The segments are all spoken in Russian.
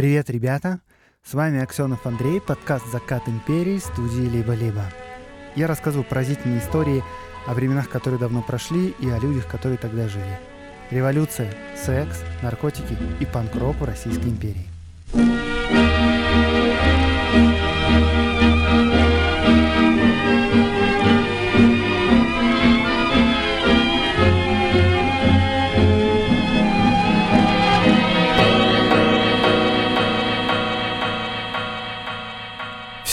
Привет, ребята! С вами Аксенов Андрей, подкаст «Закат империи» студии «Либо-либо». Я рассказываю поразительные истории о временах, которые давно прошли, и о людях, которые тогда жили. Революция, секс, наркотики и панк-рок в Российской империи.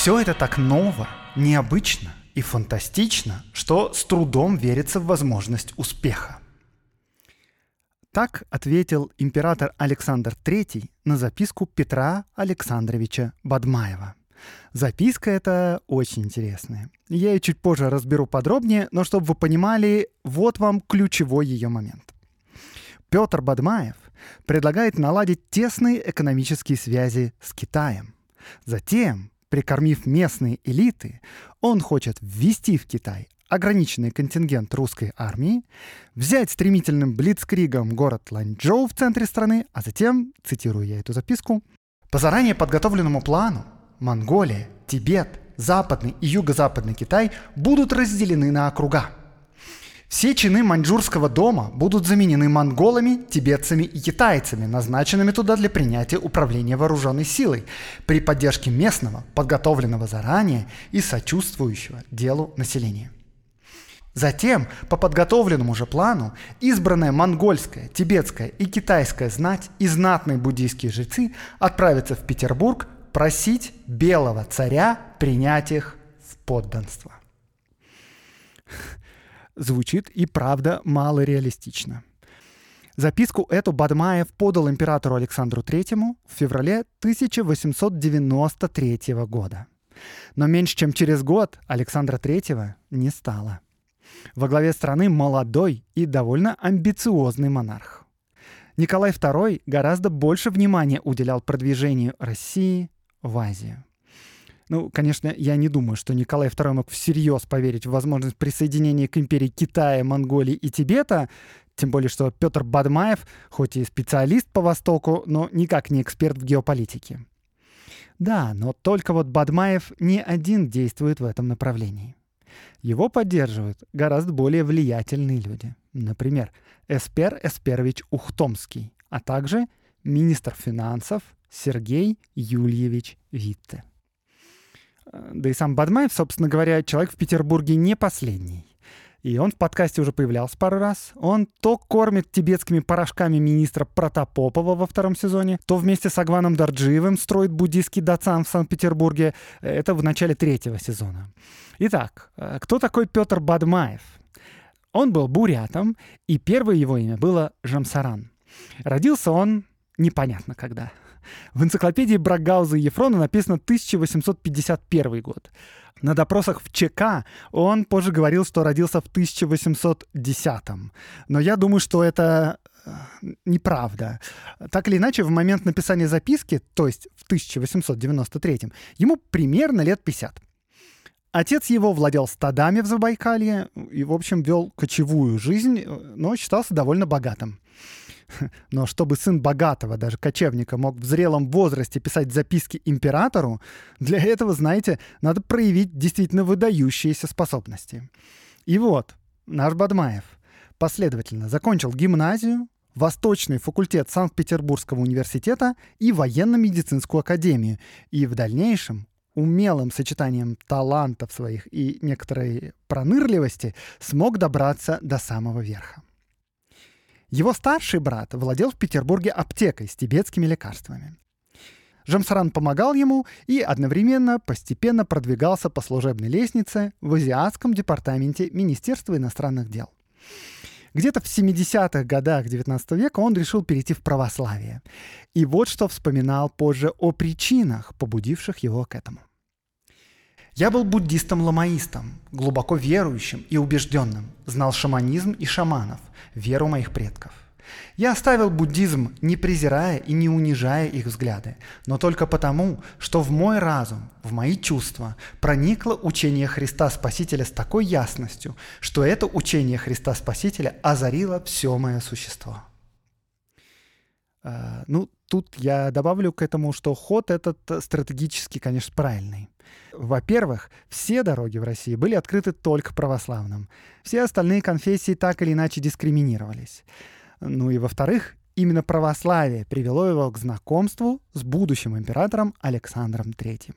Все это так ново, необычно и фантастично, что с трудом верится в возможность успеха. Так ответил император Александр III на записку Петра Александровича Бадмаева. Записка эта очень интересная. Я ее чуть позже разберу подробнее, но чтобы вы понимали, вот вам ключевой ее момент. Петр Бадмаев предлагает наладить тесные экономические связи с Китаем. Затем Прикормив местные элиты, он хочет ввести в Китай ограниченный контингент русской армии, взять стремительным блицкригом город Ланчжоу в центре страны, а затем, цитирую я эту записку, по заранее подготовленному плану Монголия, Тибет, Западный и Юго-Западный Китай будут разделены на округа – все чины маньчжурского дома будут заменены монголами, тибетцами и китайцами, назначенными туда для принятия управления вооруженной силой при поддержке местного, подготовленного заранее и сочувствующего делу населения. Затем, по подготовленному же плану, избранная монгольская, тибетская и китайская знать и знатные буддийские жрецы отправятся в Петербург просить белого царя принять их в подданство звучит и правда мало реалистично. Записку эту Бадмаев подал императору Александру III в феврале 1893 года. Но меньше чем через год Александра III не стало. Во главе страны молодой и довольно амбициозный монарх. Николай II гораздо больше внимания уделял продвижению России в Азию. Ну, конечно, я не думаю, что Николай II мог всерьез поверить в возможность присоединения к империи Китая, Монголии и Тибета, тем более, что Петр Бадмаев, хоть и специалист по Востоку, но никак не эксперт в геополитике. Да, но только вот Бадмаев не один действует в этом направлении. Его поддерживают гораздо более влиятельные люди. Например, Эспер Эсперович Ухтомский, а также министр финансов Сергей Юльевич Витте. Да и сам Бадмаев, собственно говоря, человек в Петербурге не последний. И он в подкасте уже появлялся пару раз. Он то кормит тибетскими порошками министра Протопопова во втором сезоне, то вместе с Агваном Дарджиевым строит буддийский дацан в Санкт-Петербурге. Это в начале третьего сезона. Итак, э, кто такой Петр Бадмаев? Он был бурятом, и первое его имя было Жамсаран. Родился он непонятно когда. В энциклопедии Брагауза и Ефрона написано 1851 год. На допросах в ЧК он позже говорил, что родился в 1810. Но я думаю, что это э, неправда. Так или иначе, в момент написания записки, то есть в 1893, ему примерно лет 50. Отец его владел стадами в Забайкалье и, в общем, вел кочевую жизнь, но считался довольно богатым. Но чтобы сын богатого, даже кочевника, мог в зрелом возрасте писать записки императору, для этого, знаете, надо проявить действительно выдающиеся способности. И вот, наш Бадмаев последовательно закончил гимназию, Восточный факультет Санкт-Петербургского университета и военно-медицинскую академию, и в дальнейшем умелым сочетанием талантов своих и некоторой пронырливости смог добраться до самого верха. Его старший брат владел в Петербурге аптекой с тибетскими лекарствами. Жамсаран помогал ему и одновременно постепенно продвигался по служебной лестнице в Азиатском департаменте Министерства иностранных дел. Где-то в 70-х годах XIX века он решил перейти в православие. И вот что вспоминал позже о причинах, побудивших его к этому. Я был буддистом-ламаистом, глубоко верующим и убежденным, знал шаманизм и шаманов, веру моих предков. Я оставил буддизм, не презирая и не унижая их взгляды, но только потому, что в мой разум, в мои чувства проникло учение Христа Спасителя с такой ясностью, что это учение Христа Спасителя озарило все мое существо. Uh, ну, тут я добавлю к этому, что ход этот стратегически, конечно, правильный. Во-первых, все дороги в России были открыты только православным. Все остальные конфессии так или иначе дискриминировались. Ну и во-вторых, именно православие привело его к знакомству с будущим императором Александром III.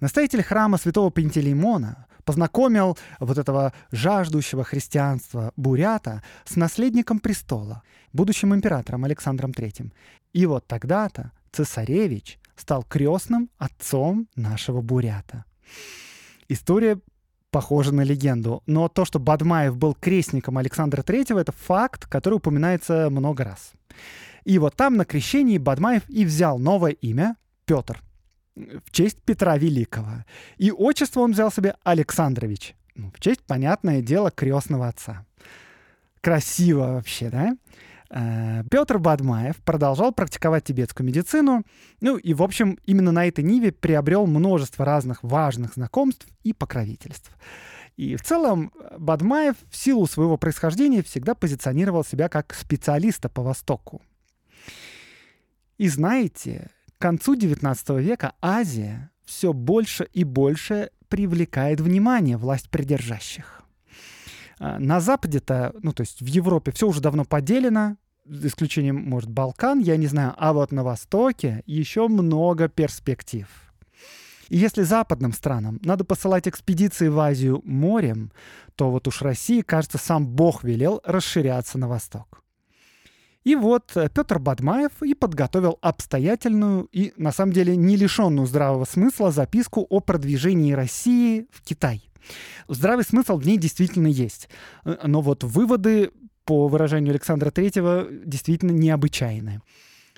Настоятель храма святого Пантелеймона познакомил вот этого жаждущего христианства бурята с наследником престола, будущим императором Александром III. И вот тогда-то цесаревич стал крестным отцом нашего бурята. История похожа на легенду, но то, что Бадмаев был крестником Александра III, это факт, который упоминается много раз. И вот там на крещении Бадмаев и взял новое имя Петр в честь Петра Великого. И отчество он взял себе Александрович, ну, в честь, понятное дело, крестного отца. Красиво вообще, да? Э, Петр Бадмаев продолжал практиковать тибетскую медицину, ну и, в общем, именно на этой ниве приобрел множество разных важных знакомств и покровительств. И в целом Бадмаев в силу своего происхождения всегда позиционировал себя как специалиста по Востоку. И знаете, к концу XIX века Азия все больше и больше привлекает внимание власть придержащих. А, на Западе-то, ну то есть в Европе все уже давно поделено, исключением, может, Балкан, я не знаю, а вот на Востоке еще много перспектив. И если западным странам надо посылать экспедиции в Азию морем, то вот уж России, кажется, сам Бог велел расширяться на восток. И вот э, Петр Бадмаев и подготовил обстоятельную и, на самом деле, не лишенную здравого смысла записку о продвижении России в Китай. Здравый смысл в ней действительно есть. Э, но вот выводы, по выражению Александра Третьего, действительно необычайные.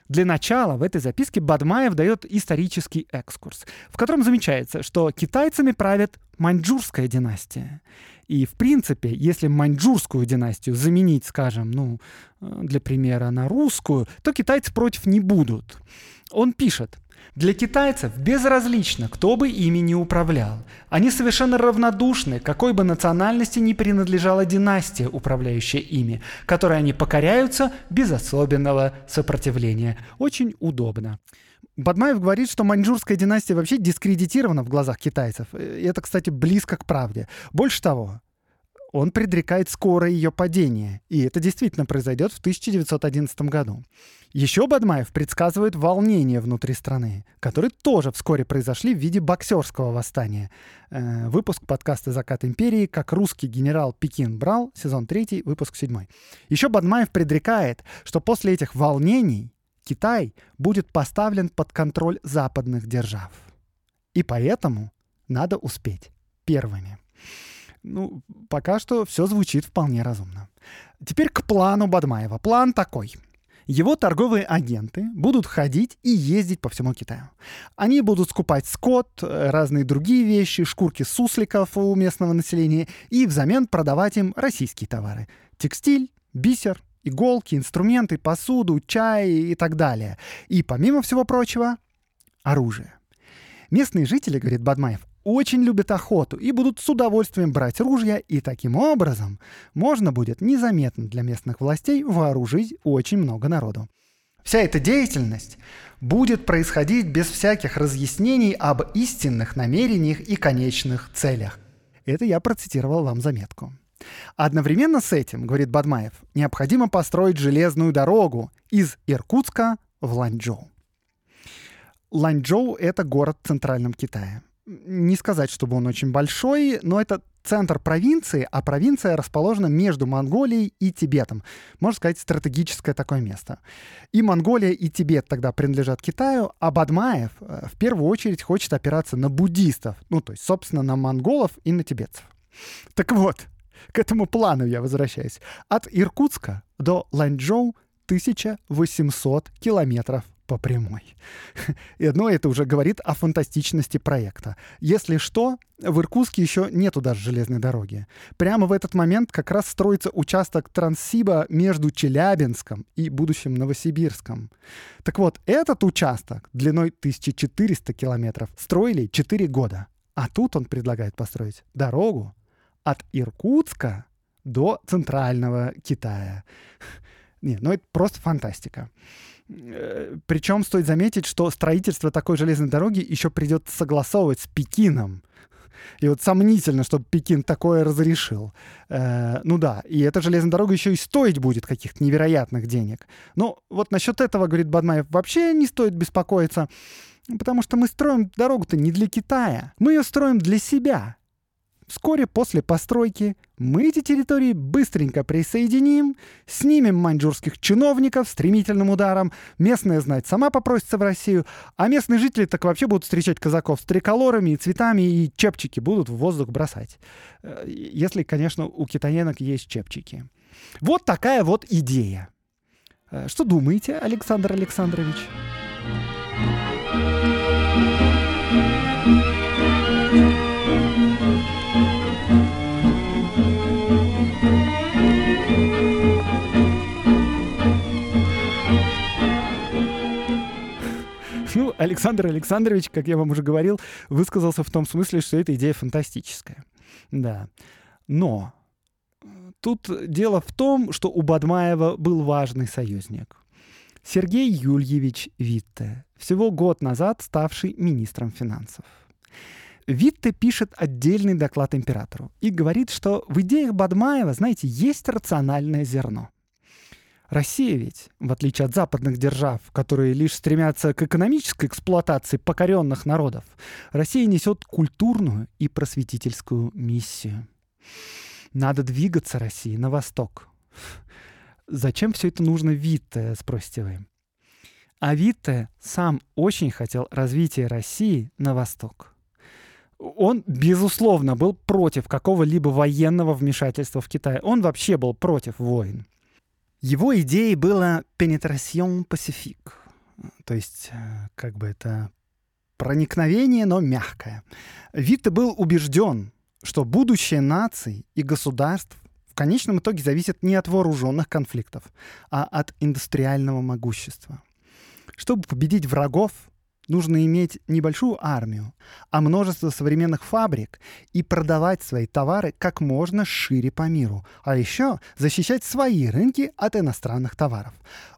Для начала в этой записке Бадмаев дает исторический экскурс, в котором замечается, что китайцами правит маньчжурская династия. И, в принципе, если маньчжурскую династию заменить, скажем, ну, э, для примера, на русскую, то китайцы против не будут. Он пишет, для китайцев безразлично, кто бы ими ни управлял. Они совершенно равнодушны, какой бы национальности ни принадлежала династия, управляющая ими, которой они покоряются без особенного сопротивления. Очень удобно. Бадмаев говорит, что маньчжурская династия вообще дискредитирована в глазах китайцев. И это, кстати, близко к правде. Больше того, он предрекает скорое ее падение, и это действительно произойдет в 1911 году. Еще Бадмаев предсказывает волнения внутри страны, которые тоже вскоре произошли в виде боксерского восстания. Э, выпуск подкаста «Закат империи. Как русский генерал Пекин брал», сезон 3, выпуск 7. Еще Бадмаев предрекает, что после этих волнений Китай будет поставлен под контроль западных держав. И поэтому надо успеть первыми. Ну, пока что все звучит вполне разумно. Теперь к плану Бадмаева. План такой. Его торговые агенты будут ходить и ездить по всему Китаю. Они будут скупать скот, разные другие вещи, шкурки сусликов у местного населения и взамен продавать им российские товары. Текстиль, бисер, иголки, инструменты, посуду, чай и так далее. И помимо всего прочего, оружие. Местные жители, говорит Бадмаев, очень любят охоту и будут с удовольствием брать ружья, и таким образом можно будет незаметно для местных властей вооружить очень много народу. Вся эта деятельность будет происходить без всяких разъяснений об истинных намерениях и конечных целях. Это я процитировал вам заметку. Одновременно с этим, говорит Бадмаев, необходимо построить железную дорогу из Иркутска в Ланчжоу. Ланчжоу — это город в Центральном Китае. Не сказать, чтобы он очень большой, но это центр провинции, а провинция расположена между Монголией и Тибетом. Можно сказать, стратегическое такое место. И Монголия, и Тибет тогда принадлежат Китаю, а Бадмаев э, в первую очередь хочет опираться на буддистов, ну, то есть, собственно, на монголов и на тибетцев. Так вот, к этому плану я возвращаюсь. От Иркутска до Ланчжоу 1800 километров по прямой. И одно это уже говорит о фантастичности проекта. Если что, в Иркутске еще нету даже железной дороги. Прямо в этот момент как раз строится участок Транссиба между Челябинском и будущим Новосибирском. Так вот, этот участок длиной 1400 километров строили 4 года. А тут он предлагает построить дорогу от Иркутска до центрального Китая. Не, ну это просто фантастика. Э, Причем стоит заметить, что строительство такой железной дороги еще придется согласовывать с Пекином. И вот сомнительно, чтобы Пекин такое разрешил. Э, ну да, и эта железная дорога еще и стоить будет каких-то невероятных денег. Но вот насчет этого, говорит Бадмаев, вообще не стоит беспокоиться, потому что мы строим дорогу-то не для Китая. Мы ее строим для себя. Вскоре после постройки мы эти территории быстренько присоединим, снимем маньчжурских чиновников стремительным ударом, местная знать сама попросится в Россию, а местные жители так вообще будут встречать казаков с триколорами и цветами, и чепчики будут в воздух бросать. Э, если, конечно, у китаянок есть чепчики. Вот такая вот идея. Э, что думаете, Александр Александрович? Ну, Александр Александрович, как я вам уже говорил, высказался в том смысле, что эта идея фантастическая. Да. Но э, тут дело в том, что у Бадмаева был важный союзник. Сергей Юльевич Витте, всего год назад ставший министром финансов. Витте пишет отдельный доклад императору и говорит, что в идеях Бадмаева, знаете, есть рациональное зерно. Россия ведь, в отличие от западных держав, которые лишь стремятся к экономической эксплуатации покоренных народов, Россия несет культурную и просветительскую миссию. Надо двигаться России на восток. Зачем все это нужно Витте, спросите вы? А Витте сам очень хотел развития России на восток. Он, безусловно, был против какого-либо военного вмешательства в Китай. Он вообще был против войн. Его идеей было «penetration pacifique», то есть э, как бы это проникновение, но мягкое. Витте был убежден, что будущее наций и государств в конечном итоге зависит не от вооруженных конфликтов, а от индустриального могущества. Чтобы победить врагов, нужно иметь небольшую армию, а множество современных фабрик и продавать свои товары как можно шире по миру, а еще защищать свои рынки от иностранных товаров.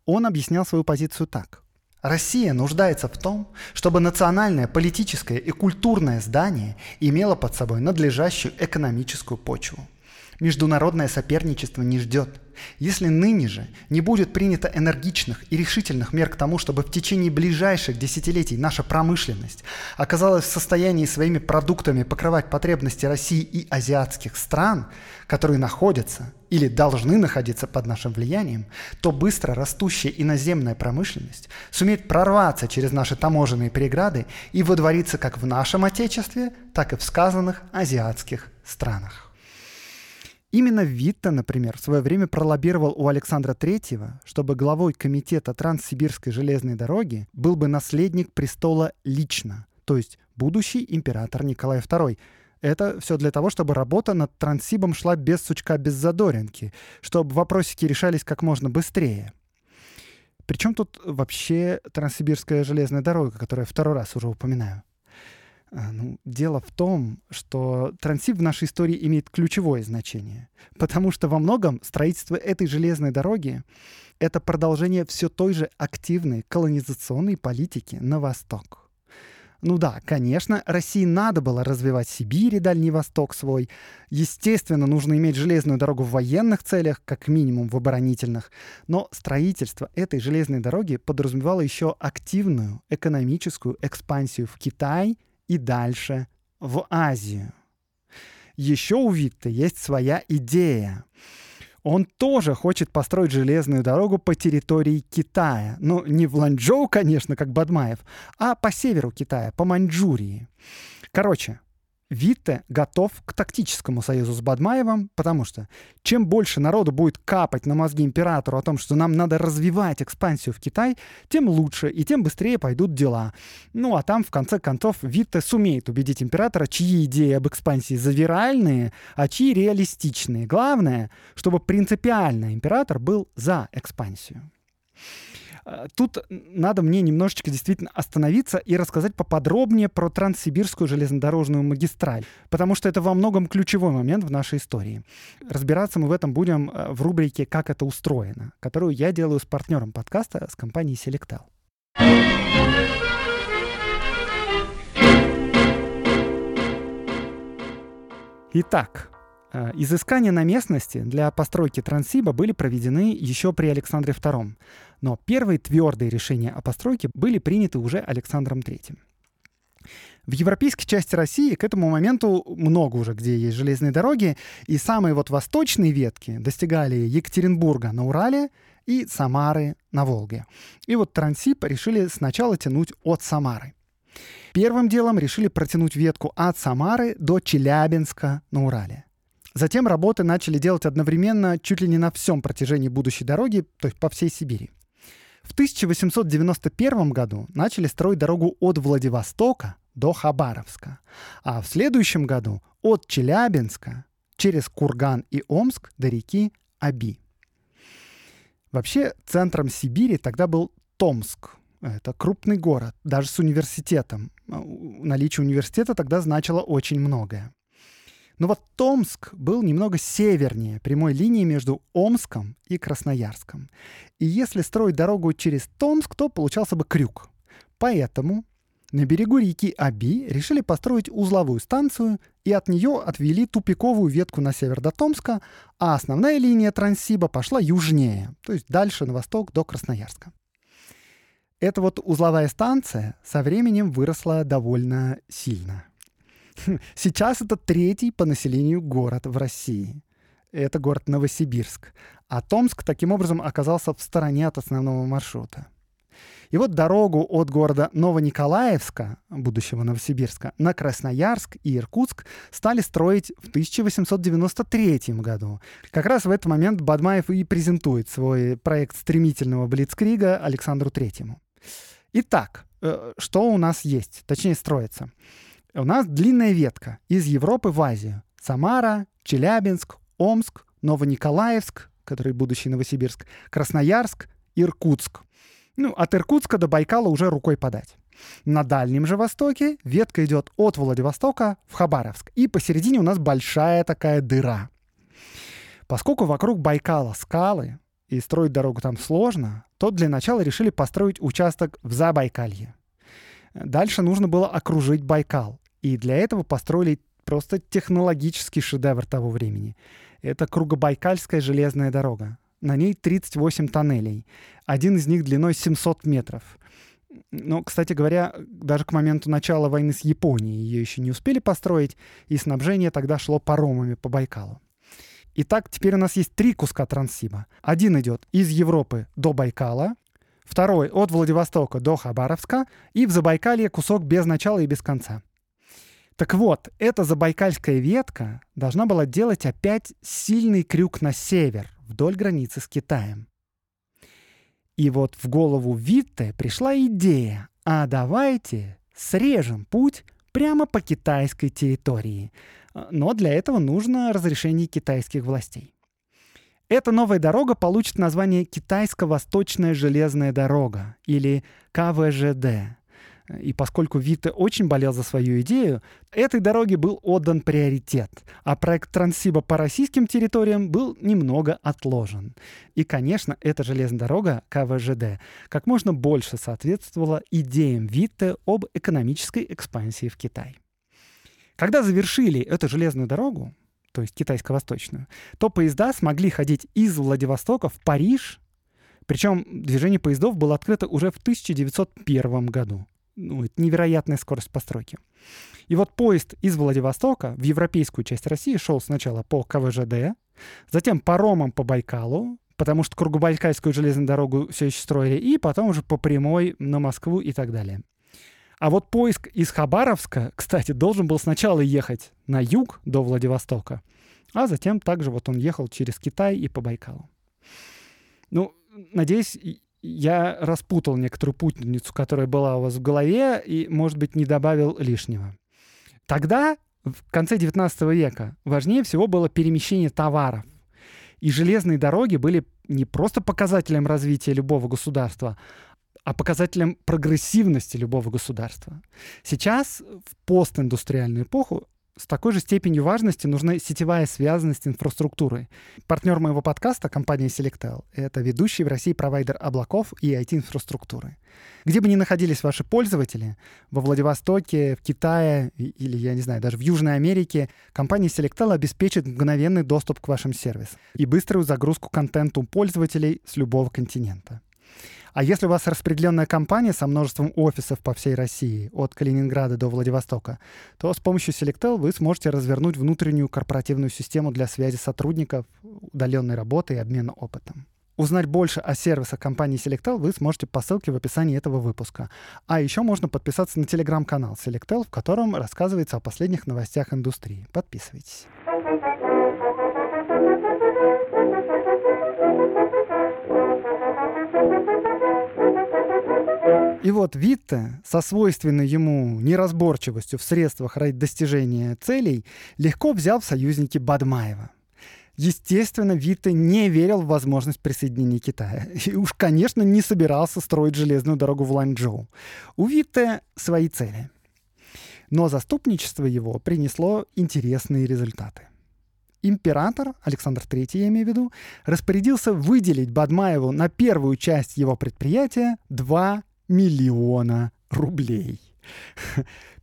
Он объяснял свою позицию так. Россия нуждается в том, чтобы национальное, политическое и культурное здание имело под собой надлежащую экономическую почву. Международное соперничество не ждет. Если ныне же не будет принято энергичных и решительных мер к тому, чтобы в течение ближайших десятилетий наша промышленность оказалась в состоянии своими продуктами покрывать потребности России и азиатских стран, которые находятся или должны находиться под нашим влиянием, то быстро растущая иноземная промышленность сумеет прорваться через наши таможенные преграды и водвориться как в нашем Отечестве, так и в сказанных азиатских странах. Именно Витта, например, в свое время пролоббировал у Александра III, чтобы главой комитета Транссибирской железной дороги был бы наследник престола лично, то есть будущий император Николай II. Это все для того, чтобы работа над Транссибом шла без сучка, без задоринки, чтобы вопросики решались как можно быстрее. Причем тут вообще Транссибирская железная дорога, которую я второй раз уже упоминаю? А, ну, дело в том, что Трансиб в нашей истории имеет ключевое значение, потому что во многом строительство этой железной дороги — это продолжение все той же активной колонизационной политики на восток. Ну да, конечно, России надо было развивать Сибирь и Дальний Восток свой. Естественно, нужно иметь железную дорогу в военных целях, как минимум в оборонительных. Но строительство этой железной дороги подразумевало еще активную экономическую экспансию в Китай и дальше в Азию. Еще у Витте есть своя идея. Он тоже хочет построить железную дорогу по территории Китая. Ну, не в Ланчжоу, конечно, как Бадмаев, а по северу Китая, по Маньчжурии. Короче, Витте готов к тактическому союзу с Бадмаевым, потому что чем больше народу будет капать на мозги императору о том, что нам надо развивать экспансию в Китай, тем лучше и тем быстрее пойдут дела. Ну а там, в конце концов, Витте сумеет убедить императора, чьи идеи об экспансии завиральные, а чьи реалистичные. Главное, чтобы принципиально император был за экспансию. Э, тут надо мне немножечко действительно остановиться и рассказать поподробнее про Транссибирскую железнодорожную магистраль, потому что это во многом ключевой момент в нашей истории. Разбираться мы в этом будем э, в рубрике «Как это устроено», которую я делаю с партнером подкаста, с компанией Selectal. Итак, э, изыскания на местности для постройки Транссиба были проведены еще при Александре II, но первые твердые решения о постройке были приняты уже Александром III. В европейской части России к этому моменту много уже где есть железные дороги, и самые вот восточные ветки достигали Екатеринбурга на Урале и Самары на Волге. И вот Транссиб решили сначала тянуть от Самары. Первым делом решили протянуть ветку от Самары до Челябинска на Урале. Затем работы начали делать одновременно чуть ли не на всем протяжении будущей дороги, то есть по всей Сибири. В 1891 году начали строить дорогу от Владивостока до Хабаровска, а в следующем году от Челябинска через Курган и Омск до реки Аби. Вообще центром Сибири тогда был Томск, это крупный город, даже с университетом. Наличие университета тогда значило очень многое. Но вот Томск был немного севернее прямой линии между Омском и Красноярском. И если строить дорогу через Томск, то получался бы крюк. Поэтому на берегу реки Аби решили построить узловую станцию и от нее отвели тупиковую ветку на север до Томска, а основная линия Транссиба пошла южнее, то есть дальше на восток до Красноярска. Эта вот узловая станция со временем выросла довольно сильно. Сейчас это третий по населению город в России. Это город Новосибирск. А Томск таким образом оказался в стороне от основного маршрута. И вот дорогу от города Новониколаевска, будущего Новосибирска, на Красноярск и Иркутск стали строить в 1893 году. Как раз в этот момент Бадмаев и презентует свой проект стремительного Блицкрига Александру Третьему. Итак, э, что у нас есть, точнее строится? У нас длинная ветка из Европы в Азию. Самара, Челябинск, Омск, Новониколаевск, который будущий Новосибирск, Красноярск, Иркутск. Ну, от Иркутска до Байкала уже рукой подать. На Дальнем же Востоке ветка идет от Владивостока в Хабаровск. И посередине у нас большая такая дыра. Поскольку вокруг Байкала скалы, и строить дорогу там сложно, то для начала решили построить участок в Забайкалье. Дальше нужно было окружить Байкал. И для этого построили просто технологический шедевр того времени. Это Кругобайкальская железная дорога. На ней 38 тоннелей. Один из них длиной 700 метров. Но, кстати говоря, даже к моменту начала войны с Японией ее еще не успели построить, и снабжение тогда шло паромами по Байкалу. Итак, теперь у нас есть три куска Транссиба. Один идет из Европы до Байкала, второй от Владивостока до Хабаровска, и в Забайкалье кусок без начала и без конца. Так вот, эта забайкальская ветка должна была делать опять сильный крюк на север, вдоль границы с Китаем. И вот в голову Витте пришла идея, а давайте срежем путь прямо по китайской территории. Но для этого нужно разрешение китайских властей. Эта новая дорога получит название Китайско-Восточная железная дорога или КВЖД. И поскольку Вита очень болел за свою идею, этой дороге был отдан приоритет, а проект Транссиба по российским территориям был немного отложен. И, конечно, эта железная дорога КВЖД как можно больше соответствовала идеям Витте об экономической экспансии в Китай. Когда завершили эту железную дорогу, то есть китайско-восточную, то поезда смогли ходить из Владивостока в Париж, причем движение поездов было открыто уже в 1901 году ну, это невероятная скорость постройки. И вот поезд из Владивостока в европейскую часть России шел сначала по КВЖД, затем паромом по Байкалу, потому что Кругобайкальскую железную дорогу все еще строили, и потом уже по прямой на Москву и так далее. А вот поиск из Хабаровска, кстати, должен был сначала ехать на юг до Владивостока, а затем также вот он ехал через Китай и по Байкалу. Ну, надеюсь, я распутал некоторую путаницу, которая была у вас в голове, и, может быть, не добавил лишнего. Тогда, в конце 19 века, важнее всего было перемещение товаров. И железные дороги были не просто показателем развития любого государства, а показателем прогрессивности любого государства. Сейчас, в постиндустриальную эпоху, с такой же степенью важности нужна сетевая связанность инфраструктуры. Партнер моего подкаста — компания Selectel. Это ведущий в России провайдер облаков и IT-инфраструктуры. Где бы ни находились ваши пользователи, во Владивостоке, в Китае или, я не знаю, даже в Южной Америке, компания Selectel обеспечит мгновенный доступ к вашим сервисам и быструю загрузку контенту пользователей с любого континента. А если у вас распределенная компания со множеством офисов по всей России, от Калининграда до Владивостока, то с помощью Selectel вы сможете развернуть внутреннюю корпоративную систему для связи сотрудников, удаленной работы и обмена опытом. Узнать больше о сервисах компании Selectel вы сможете по ссылке в описании этого выпуска. А еще можно подписаться на телеграм-канал Selectel, в котором рассказывается о последних новостях индустрии. Подписывайтесь. И вот Витте со свойственной ему неразборчивостью в средствах ради достижения целей легко взял в союзники Бадмаева. Естественно, Витте не верил в возможность присоединения Китая. И уж, конечно, не собирался строить железную дорогу в Ланчжоу. У Витте свои цели. Но заступничество его принесло интересные результаты. Император, Александр III я имею в виду, распорядился выделить Бадмаеву на первую часть его предприятия 2 миллиона рублей.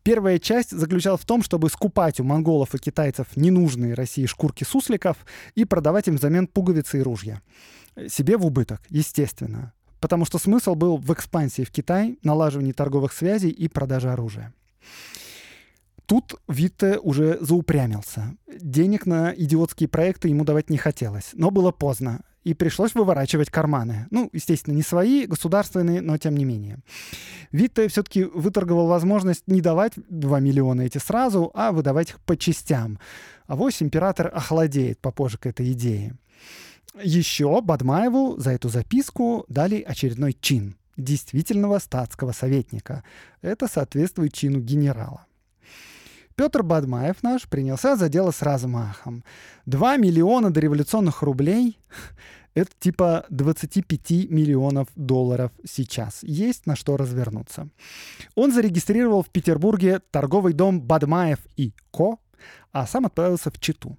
Первая часть заключалась в том, чтобы скупать у монголов и китайцев ненужные России шкурки сусликов и продавать им взамен пуговицы и ружья. Себе в убыток, естественно. Потому что смысл был в экспансии в Китай, налаживании торговых связей и продаже оружия. Тут Витте уже заупрямился. Денег на идиотские проекты ему давать не хотелось, но было поздно и пришлось выворачивать карманы. Ну, естественно, не свои, государственные, но тем не менее. Витте все-таки выторговал возможность не давать 2 миллиона эти сразу, а выдавать их по частям. А вось император охладеет попозже к этой идее. Еще Бадмаеву за эту записку дали очередной чин действительного статского советника. Это соответствует чину генерала. Петр Бадмаев наш принялся за дело с размахом. 2 миллиона дореволюционных рублей — это типа 25 миллионов долларов сейчас. Есть на что развернуться. Он зарегистрировал в Петербурге торговый дом Бадмаев и Ко, а сам отправился в Читу.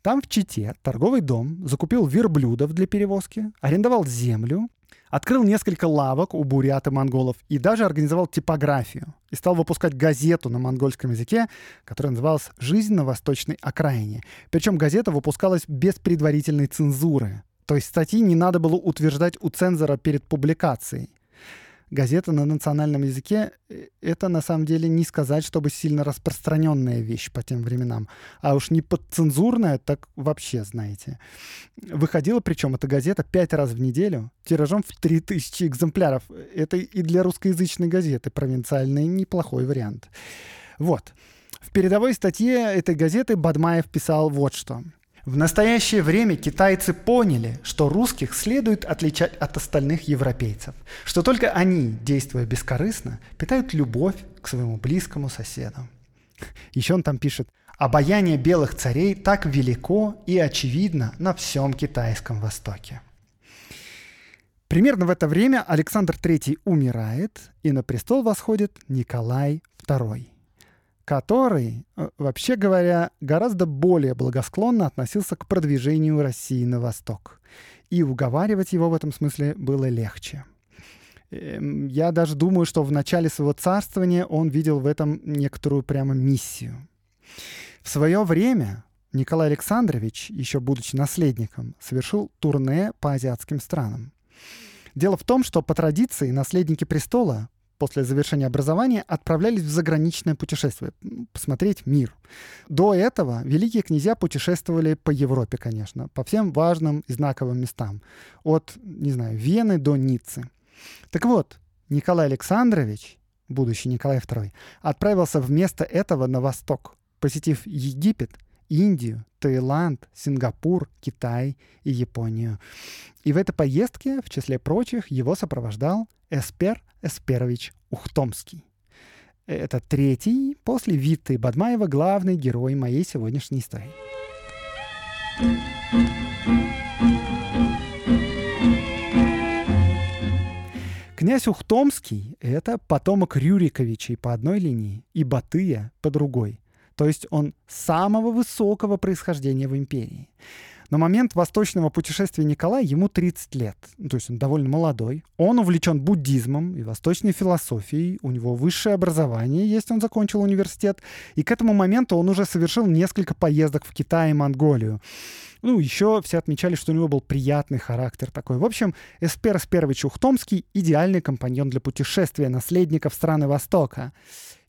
Там в Чите торговый дом закупил верблюдов для перевозки, арендовал землю, Открыл несколько лавок у бурят и монголов и даже организовал типографию. И стал выпускать газету на монгольском языке, которая называлась «Жизнь на восточной окраине». Причем газета выпускалась без предварительной цензуры. То есть статьи не надо было утверждать у цензора перед публикацией газета на национальном языке э, — это на самом деле не сказать, чтобы сильно распространенная вещь по тем временам. А уж не подцензурная, так вообще, знаете. Выходила причем эта газета пять раз в неделю, тиражом в 3000 экземпляров. Это и для русскоязычной газеты провинциальный неплохой вариант. Вот. В передовой статье этой газеты Бадмаев писал вот что — в настоящее время китайцы поняли, что русских следует отличать от остальных европейцев, что только они, действуя бескорыстно, питают любовь к своему близкому соседу. Еще он там пишет, обаяние белых царей так велико и очевидно на всем китайском Востоке. Примерно в это время Александр III умирает, и на престол восходит Николай II который, э, вообще говоря, гораздо более благосклонно относился к продвижению России на восток. И уговаривать его в этом смысле было легче. Эм, я даже думаю, что в начале своего царствования он видел в этом некоторую прямо миссию. В свое время Николай Александрович, еще будучи наследником, совершил турне по азиатским странам. Дело в том, что по традиции наследники престола после завершения образования отправлялись в заграничное путешествие, посмотреть мир. До этого великие князья путешествовали по Европе, конечно, по всем важным и знаковым местам. От, не знаю, Вены до Ниццы. Так вот, Николай Александрович, будущий Николай II, отправился вместо этого на восток, посетив Египет, Индию, Таиланд, Сингапур, Китай и Японию. И в этой поездке, в числе прочих, его сопровождал Эспер Эсперович Ухтомский. Это третий после Виты Бадмаева главный герой моей сегодняшней истории. Князь Ухтомский — это потомок Рюриковичей по одной линии и Батыя по другой. То есть он самого высокого происхождения в империи. На момент восточного путешествия Николая ему 30 лет, то есть он довольно молодой. Он увлечен буддизмом и восточной философией, у него высшее образование есть, он закончил университет, и к этому моменту он уже совершил несколько поездок в Китай и Монголию. Ну, еще все отмечали, что у него был приятный характер такой. В общем, Эспер Сперович Ухтомский — идеальный компаньон для путешествия наследников страны Востока.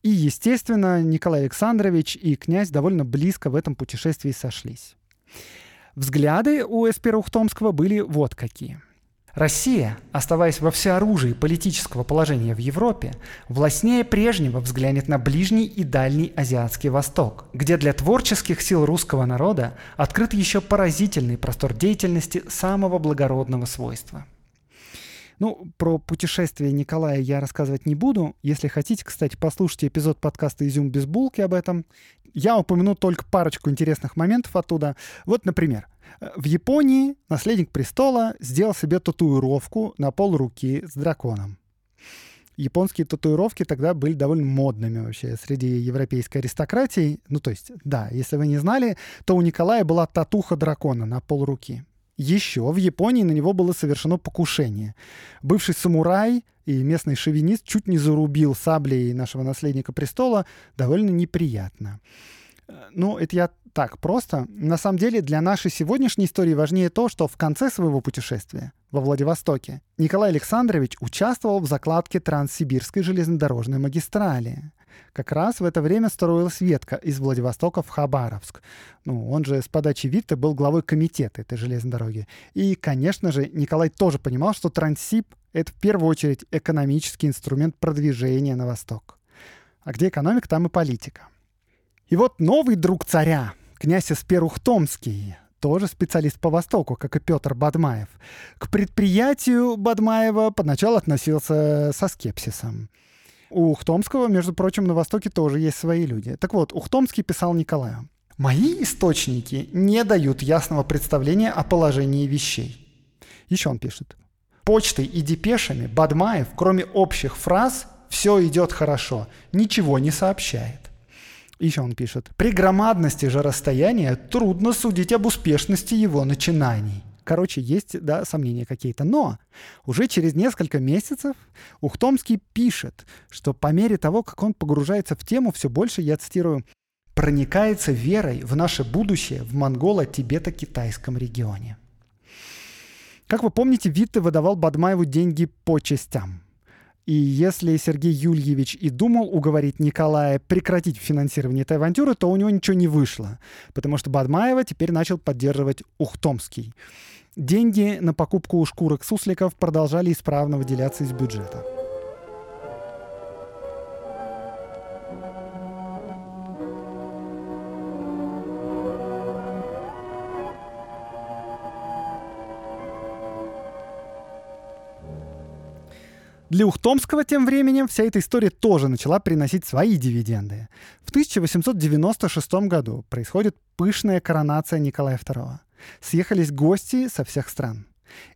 И, естественно, Николай Александрович и князь довольно близко в этом путешествии сошлись. Взгляды у Эспера Ухтомского были вот какие. Россия, оставаясь во всеоружии политического положения в Европе, властнее прежнего взглянет на ближний и дальний Азиатский Восток, где для творческих сил русского народа открыт еще поразительный простор деятельности самого благородного свойства – ну, про путешествие Николая я рассказывать не буду. Если хотите, кстати, послушайте эпизод подкаста «Изюм без булки» об этом. Я упомяну только парочку интересных моментов оттуда. Вот, например, в Японии наследник престола сделал себе татуировку на пол руки с драконом. Японские татуировки тогда были довольно модными вообще среди европейской аристократии. Ну, то есть, да, если вы не знали, то у Николая была татуха дракона на пол руки. Еще в Японии на него было совершено покушение. Бывший самурай и местный шовинист чуть не зарубил саблей нашего наследника престола довольно неприятно. Ну, это я так просто. На самом деле для нашей сегодняшней истории важнее то, что в конце своего путешествия во Владивостоке Николай Александрович участвовал в закладке Транссибирской железнодорожной магистрали. Как раз в это время строилась ветка из Владивостока в Хабаровск. Ну, он же с подачи Витте был главой комитета этой железной дороги. И, конечно же, Николай тоже понимал, что Транссиб — это в первую очередь экономический инструмент продвижения на восток. А где экономика, там и политика. И вот новый друг царя, князь Эспер Ухтомский, тоже специалист по Востоку, как и Петр Бадмаев. К предприятию Бадмаева поначалу относился со скепсисом. У Ухтомского, между прочим, на Востоке тоже есть свои люди. Так вот, Ухтомский писал Николаю. «Мои источники не дают ясного представления о положении вещей». Еще он пишет. «Почтой и депешами Бадмаев, кроме общих фраз, все идет хорошо, ничего не сообщает. Еще он пишет. При громадности же расстояния трудно судить об успешности его начинаний. Короче, есть, да, сомнения какие-то. Но уже через несколько месяцев Ухтомский пишет, что по мере того, как он погружается в тему, все больше, я цитирую, проникается верой в наше будущее в монголо-тибето-китайском регионе. Как вы помните, Витте выдавал Бадмаеву деньги по частям. И если Сергей Юльевич и думал уговорить Николая прекратить финансирование этой авантюры, то у него ничего не вышло, потому что Бадмаева теперь начал поддерживать Ухтомский. Деньги на покупку шкурок сусликов продолжали исправно выделяться из бюджета. Для Ухтомского тем временем вся эта история тоже начала приносить свои дивиденды. В 1896 году происходит пышная коронация Николая II. Съехались гости со всех стран.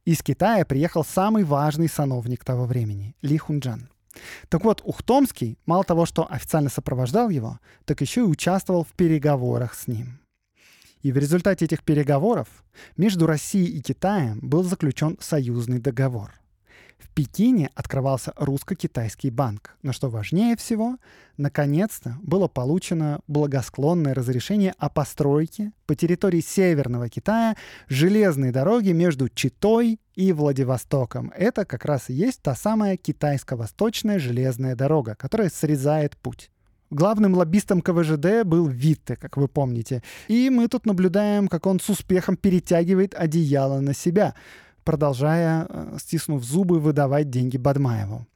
Из Китая приехал самый важный сановник того времени — Ли Хунджан. Так вот, Ухтомский мало того, что официально сопровождал его, так еще и участвовал в переговорах с ним. И в результате этих переговоров между Россией и Китаем был заключен союзный договор — в Пекине открывался русско-китайский банк, но что важнее всего, наконец-то было получено благосклонное разрешение о постройке по территории Северного Китая железной дороги между Читой и Владивостоком. Это как раз и есть та самая китайско-восточная железная дорога, которая срезает путь. Главным лоббистом КВЖД был Витте, как вы помните. И мы тут наблюдаем, как он с успехом перетягивает одеяло на себя продолжая, э, стиснув зубы, выдавать деньги Бадмаеву.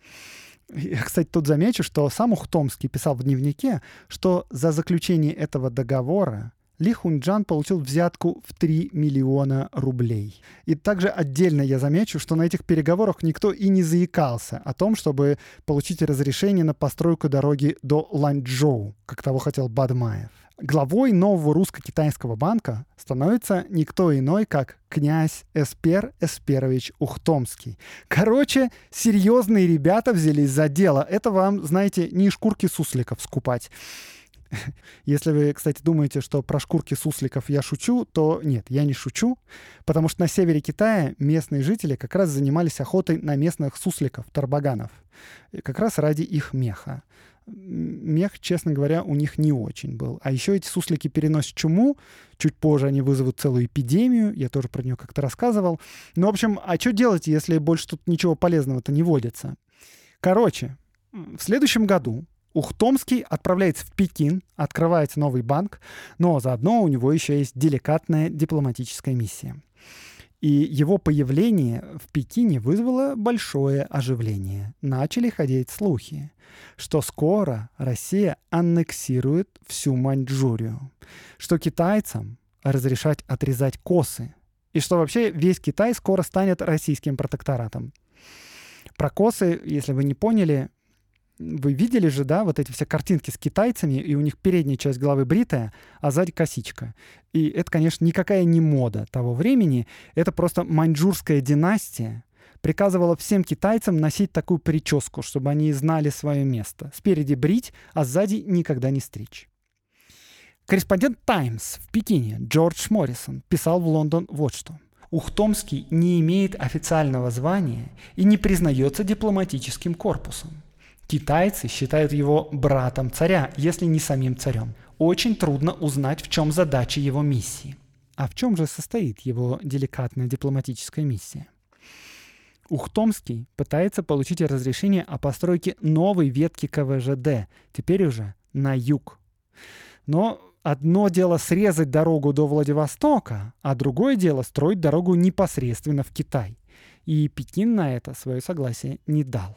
Я, кстати, тут замечу, что сам Ухтомский писал в дневнике, что за заключение этого договора ли Хунджан получил взятку в 3 миллиона рублей. И также отдельно я замечу, что на этих переговорах никто и не заикался о том, чтобы получить разрешение на постройку дороги до Ланчжоу, как того хотел Бадмаев. Главой нового русско-китайского банка становится никто иной, как князь Эспер Эсперович Ухтомский. Короче, серьезные ребята взялись за дело. Это вам, знаете, не шкурки сусликов скупать. Если вы, кстати, думаете, что про шкурки сусликов я шучу, то нет, я не шучу, потому что на севере Китая местные жители как раз занимались охотой на местных сусликов, тарбаганов, как раз ради их меха мех, честно говоря, у них не очень был. А еще эти суслики переносят чуму. Чуть позже они вызовут целую эпидемию. Я тоже про нее как-то рассказывал. Ну, в общем, а что делать, если больше тут ничего полезного-то не водится? Короче, в следующем году Ухтомский отправляется в Пекин, открывается новый банк, но заодно у него еще есть деликатная дипломатическая миссия. И его появление в Пекине вызвало большое оживление. Начали ходить слухи, что скоро Россия аннексирует всю Маньчжурию, что китайцам разрешать отрезать косы, и что вообще весь Китай скоро станет российским протекторатом. Про косы, если вы не поняли, вы видели же, да, вот эти все картинки с китайцами, и у них передняя часть головы бритая, а сзади косичка. И это, конечно, никакая не мода того времени, это просто маньчжурская династия приказывала всем китайцам носить такую прическу, чтобы они знали свое место. Спереди брить, а сзади никогда не стричь. Корреспондент «Таймс» в Пекине Джордж Моррисон писал в Лондон вот что. Ухтомский не имеет официального звания и не признается дипломатическим корпусом. Китайцы считают его братом царя, если не самим царем. Очень трудно узнать, в чем задача его миссии. А в чем же состоит его деликатная дипломатическая миссия? Ухтомский пытается получить разрешение о постройке новой ветки КВЖД, теперь уже на юг. Но одно дело срезать дорогу до Владивостока, а другое дело строить дорогу непосредственно в Китай. И Пекин на это свое согласие не дал.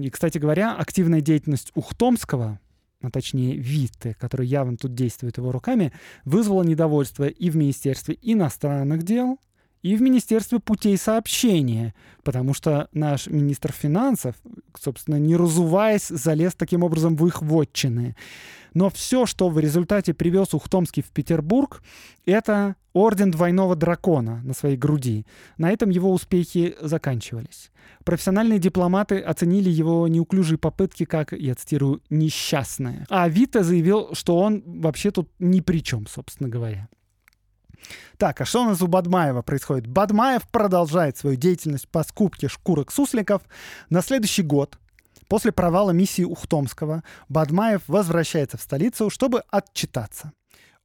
И, кстати говоря, активная деятельность Ухтомского, а точнее Витте, который явно тут действует его руками, вызвала недовольство и в Министерстве иностранных дел, и в Министерстве путей сообщения, потому что наш министр финансов, собственно, не разуваясь, залез таким образом в их вотчины. Но все, что в результате привез Ухтомский в Петербург, это орден двойного дракона на своей груди. На этом его успехи заканчивались. Профессиональные дипломаты оценили его неуклюжие попытки как, я цитирую, «несчастные». А Вита заявил, что он вообще тут ни при чем, собственно говоря. Так, а что у нас у Бадмаева происходит? Бадмаев продолжает свою деятельность по скупке шкурок сусликов. На следующий год, после провала миссии Ухтомского, Бадмаев возвращается в столицу, чтобы отчитаться.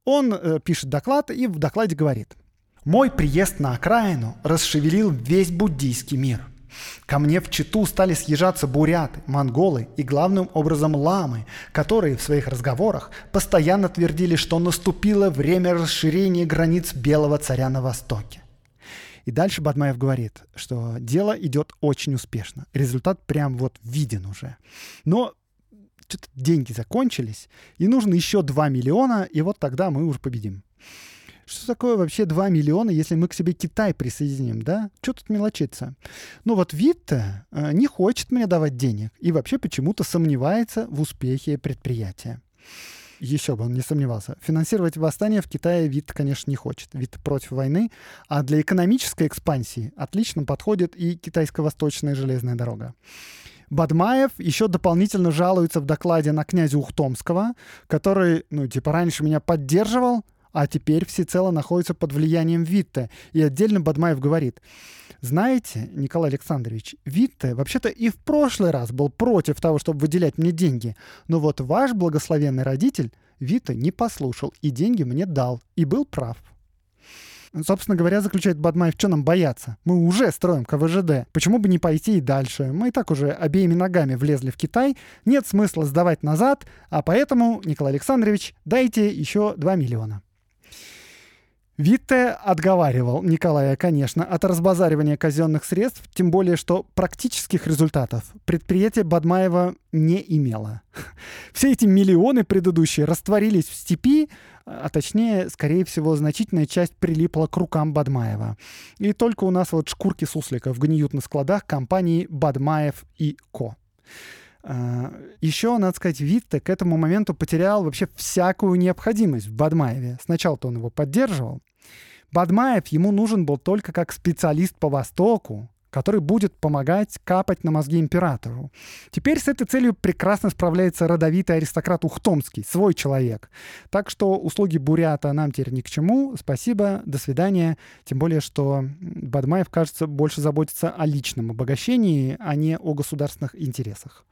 Он э, пишет доклад и в докладе говорит. «Мой приезд на окраину расшевелил весь буддийский мир. Ко мне в Читу стали съезжаться буряты, монголы и главным образом ламы, которые в своих разговорах постоянно твердили, что наступило время расширения границ белого царя на востоке. И дальше Бадмаев говорит, что дело идет очень успешно. Результат прям вот виден уже. Но что-то деньги закончились, и нужно еще 2 миллиона, и вот тогда мы уже победим. Что такое вообще 2 миллиона, если мы к себе Китай присоединим, да? Что тут мелочиться? Ну вот вид-то э, не хочет мне давать денег и вообще почему-то сомневается в успехе предприятия. Еще бы он не сомневался. Финансировать восстание в Китае вид, конечно, не хочет. Вид против войны. А для экономической экспансии отлично подходит и китайско-восточная железная дорога. Бадмаев еще дополнительно жалуется в докладе на князя Ухтомского, который, ну, типа, раньше меня поддерживал, а теперь всецело находится под влиянием Витте. И отдельно Бадмаев говорит, знаете, Николай Александрович, Витте вообще-то и в прошлый раз был против того, чтобы выделять мне деньги, но вот ваш благословенный родитель Витте не послушал и деньги мне дал, и был прав. Собственно говоря, заключает Бадмаев, что нам бояться? Мы уже строим КВЖД. Почему бы не пойти и дальше? Мы и так уже обеими ногами влезли в Китай. Нет смысла сдавать назад, а поэтому, Николай Александрович, дайте еще 2 миллиона. Витте отговаривал Николая, конечно, от разбазаривания казенных средств, тем более, что практических результатов предприятие Бадмаева не имело. Все эти миллионы предыдущие растворились в степи, а точнее, скорее всего, значительная часть прилипла к рукам Бадмаева. И только у нас вот шкурки сусликов гниют на складах компании Бадмаев и Ко. А, Еще, надо сказать, Витте к этому моменту потерял вообще всякую необходимость в Бадмаеве. Сначала-то он его поддерживал. Бадмаев ему нужен был только как специалист по Востоку, который будет помогать капать на мозги императору. Теперь с этой целью прекрасно справляется родовитый аристократ Ухтомский, свой человек. Так что услуги Бурята нам теперь ни к чему. Спасибо, до свидания. Тем более, что Бадмаев, кажется, больше заботится о личном обогащении, а не о государственных интересах.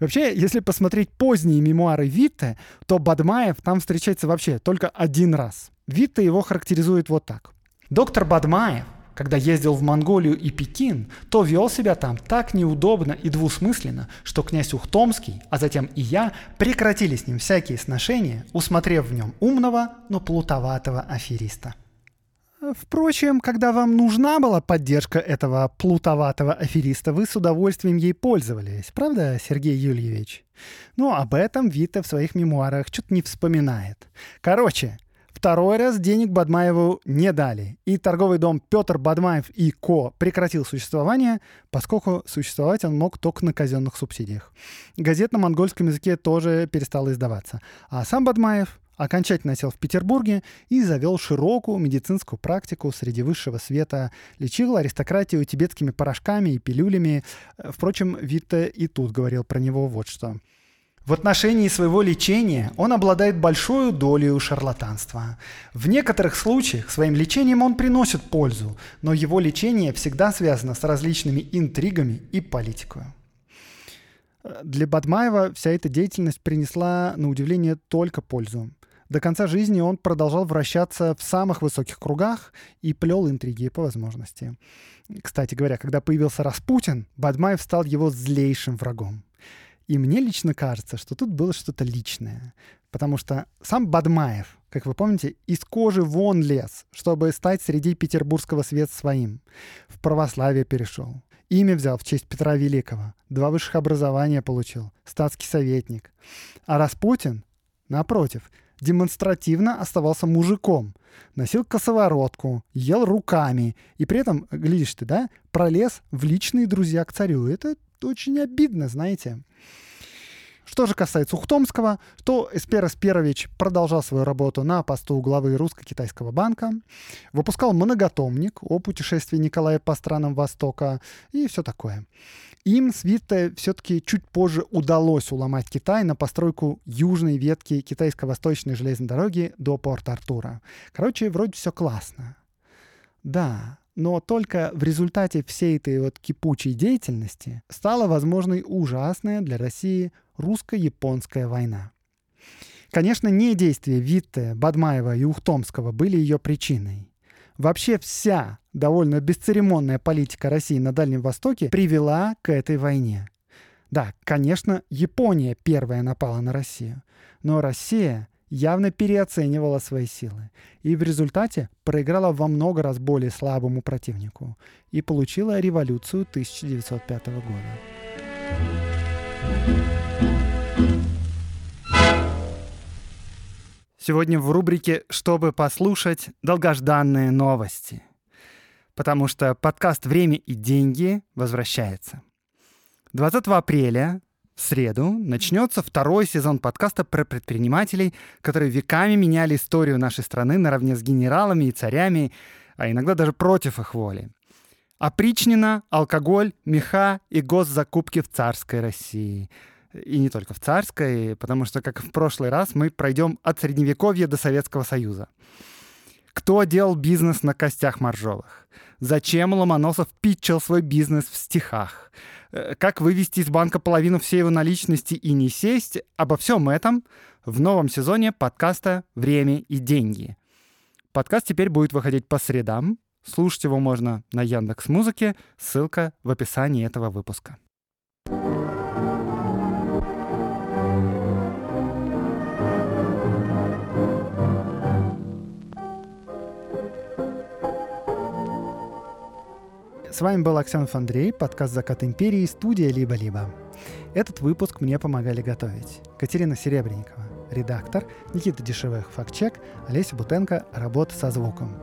Вообще, если посмотреть поздние мемуары Витте, то Бадмаев там встречается вообще только один раз. Витте его характеризует вот так. Доктор Бадмаев когда ездил в Монголию и Пекин, то вел себя там так неудобно и двусмысленно, что князь Ухтомский, а затем и я, прекратили с ним всякие сношения, усмотрев в нем умного, но плутоватого афериста. Впрочем, когда вам нужна была поддержка этого плутоватого афериста, вы с удовольствием ей пользовались, правда, Сергей Юльевич? Но об этом Вита в своих мемуарах что-то не вспоминает. Короче, Второй раз денег Бадмаеву не дали, и торговый дом Петр Бадмаев и Ко прекратил существование, поскольку существовать он мог только на казенных субсидиях. Газет на монгольском языке тоже перестала издаваться. А сам Бадмаев окончательно сел в Петербурге и завел широкую медицинскую практику среди высшего света, лечил аристократию тибетскими порошками и пилюлями. Впрочем, Витте и тут говорил про него вот что – в отношении своего лечения он обладает большой долей шарлатанства. В некоторых случаях своим лечением он приносит пользу, но его лечение всегда связано с различными интригами и политикой. Для Бадмаева вся эта деятельность принесла, на удивление, только пользу. До конца жизни он продолжал вращаться в самых высоких кругах и плел интриги по возможности. Кстати говоря, когда появился Распутин, Бадмаев стал его злейшим врагом. И мне лично кажется, что тут было что-то личное. Потому что сам Бадмаев, как вы помните, из кожи вон лез, чтобы стать среди петербургского света своим. В православие перешел. Имя взял в честь Петра Великого. Два высших образования получил. Статский советник. А Распутин, напротив, демонстративно оставался мужиком. Носил косоворотку, ел руками. И при этом, глядишь ты, да, пролез в личные друзья к царю. Это очень обидно, знаете. Что же касается Ухтомского, то Эсперос Перович продолжал свою работу на посту главы Русско-Китайского банка, выпускал многотомник о путешествии Николая по странам Востока и все такое. Им с Витте все-таки чуть позже удалось уломать Китай на постройку южной ветки китайско-восточной железной дороги до Порт-Артура. Короче, вроде все классно. Да, но только в результате всей этой вот кипучей деятельности стала возможной ужасная для России русско-японская война. Конечно, не действия Витте, Бадмаева и Ухтомского были ее причиной. Вообще вся довольно бесцеремонная политика России на Дальнем Востоке привела к этой войне. Да, конечно, Япония первая напала на Россию, но Россия явно переоценивала свои силы и в результате проиграла во много раз более слабому противнику и получила революцию 1905 года. Сегодня в рубрике «Чтобы послушать» долгожданные новости. Потому что подкаст «Время и деньги» возвращается. 20 апреля в среду начнется второй сезон подкаста про предпринимателей, которые веками меняли историю нашей страны наравне с генералами и царями, а иногда даже против их воли. Опричнина, алкоголь, меха и госзакупки в царской России. И не только в царской, потому что, как в прошлый раз, мы пройдем от Средневековья до Советского Союза. Кто делал бизнес на костях моржовых? Зачем Ломоносов питчил свой бизнес в стихах? Э, как вывести из банка половину всей его наличности и не сесть, обо всем этом в новом сезоне подкаста «Время и деньги». Подкаст теперь будет выходить по средам. Слушать его можно на Яндекс Музыке. Ссылка в описании этого выпуска. С вами был Аксенов Андрей, подкаст «Закат империи», студия «Либо-либо». Этот выпуск мне помогали готовить Катерина Серебренникова, редактор, Никита Дешевых, фактчек, Олеся Бутенко, работа со звуком.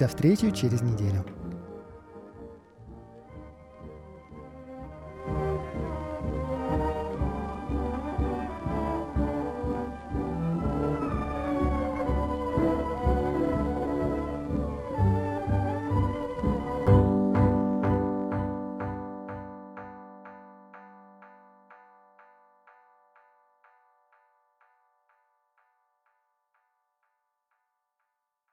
До встречи через неделю.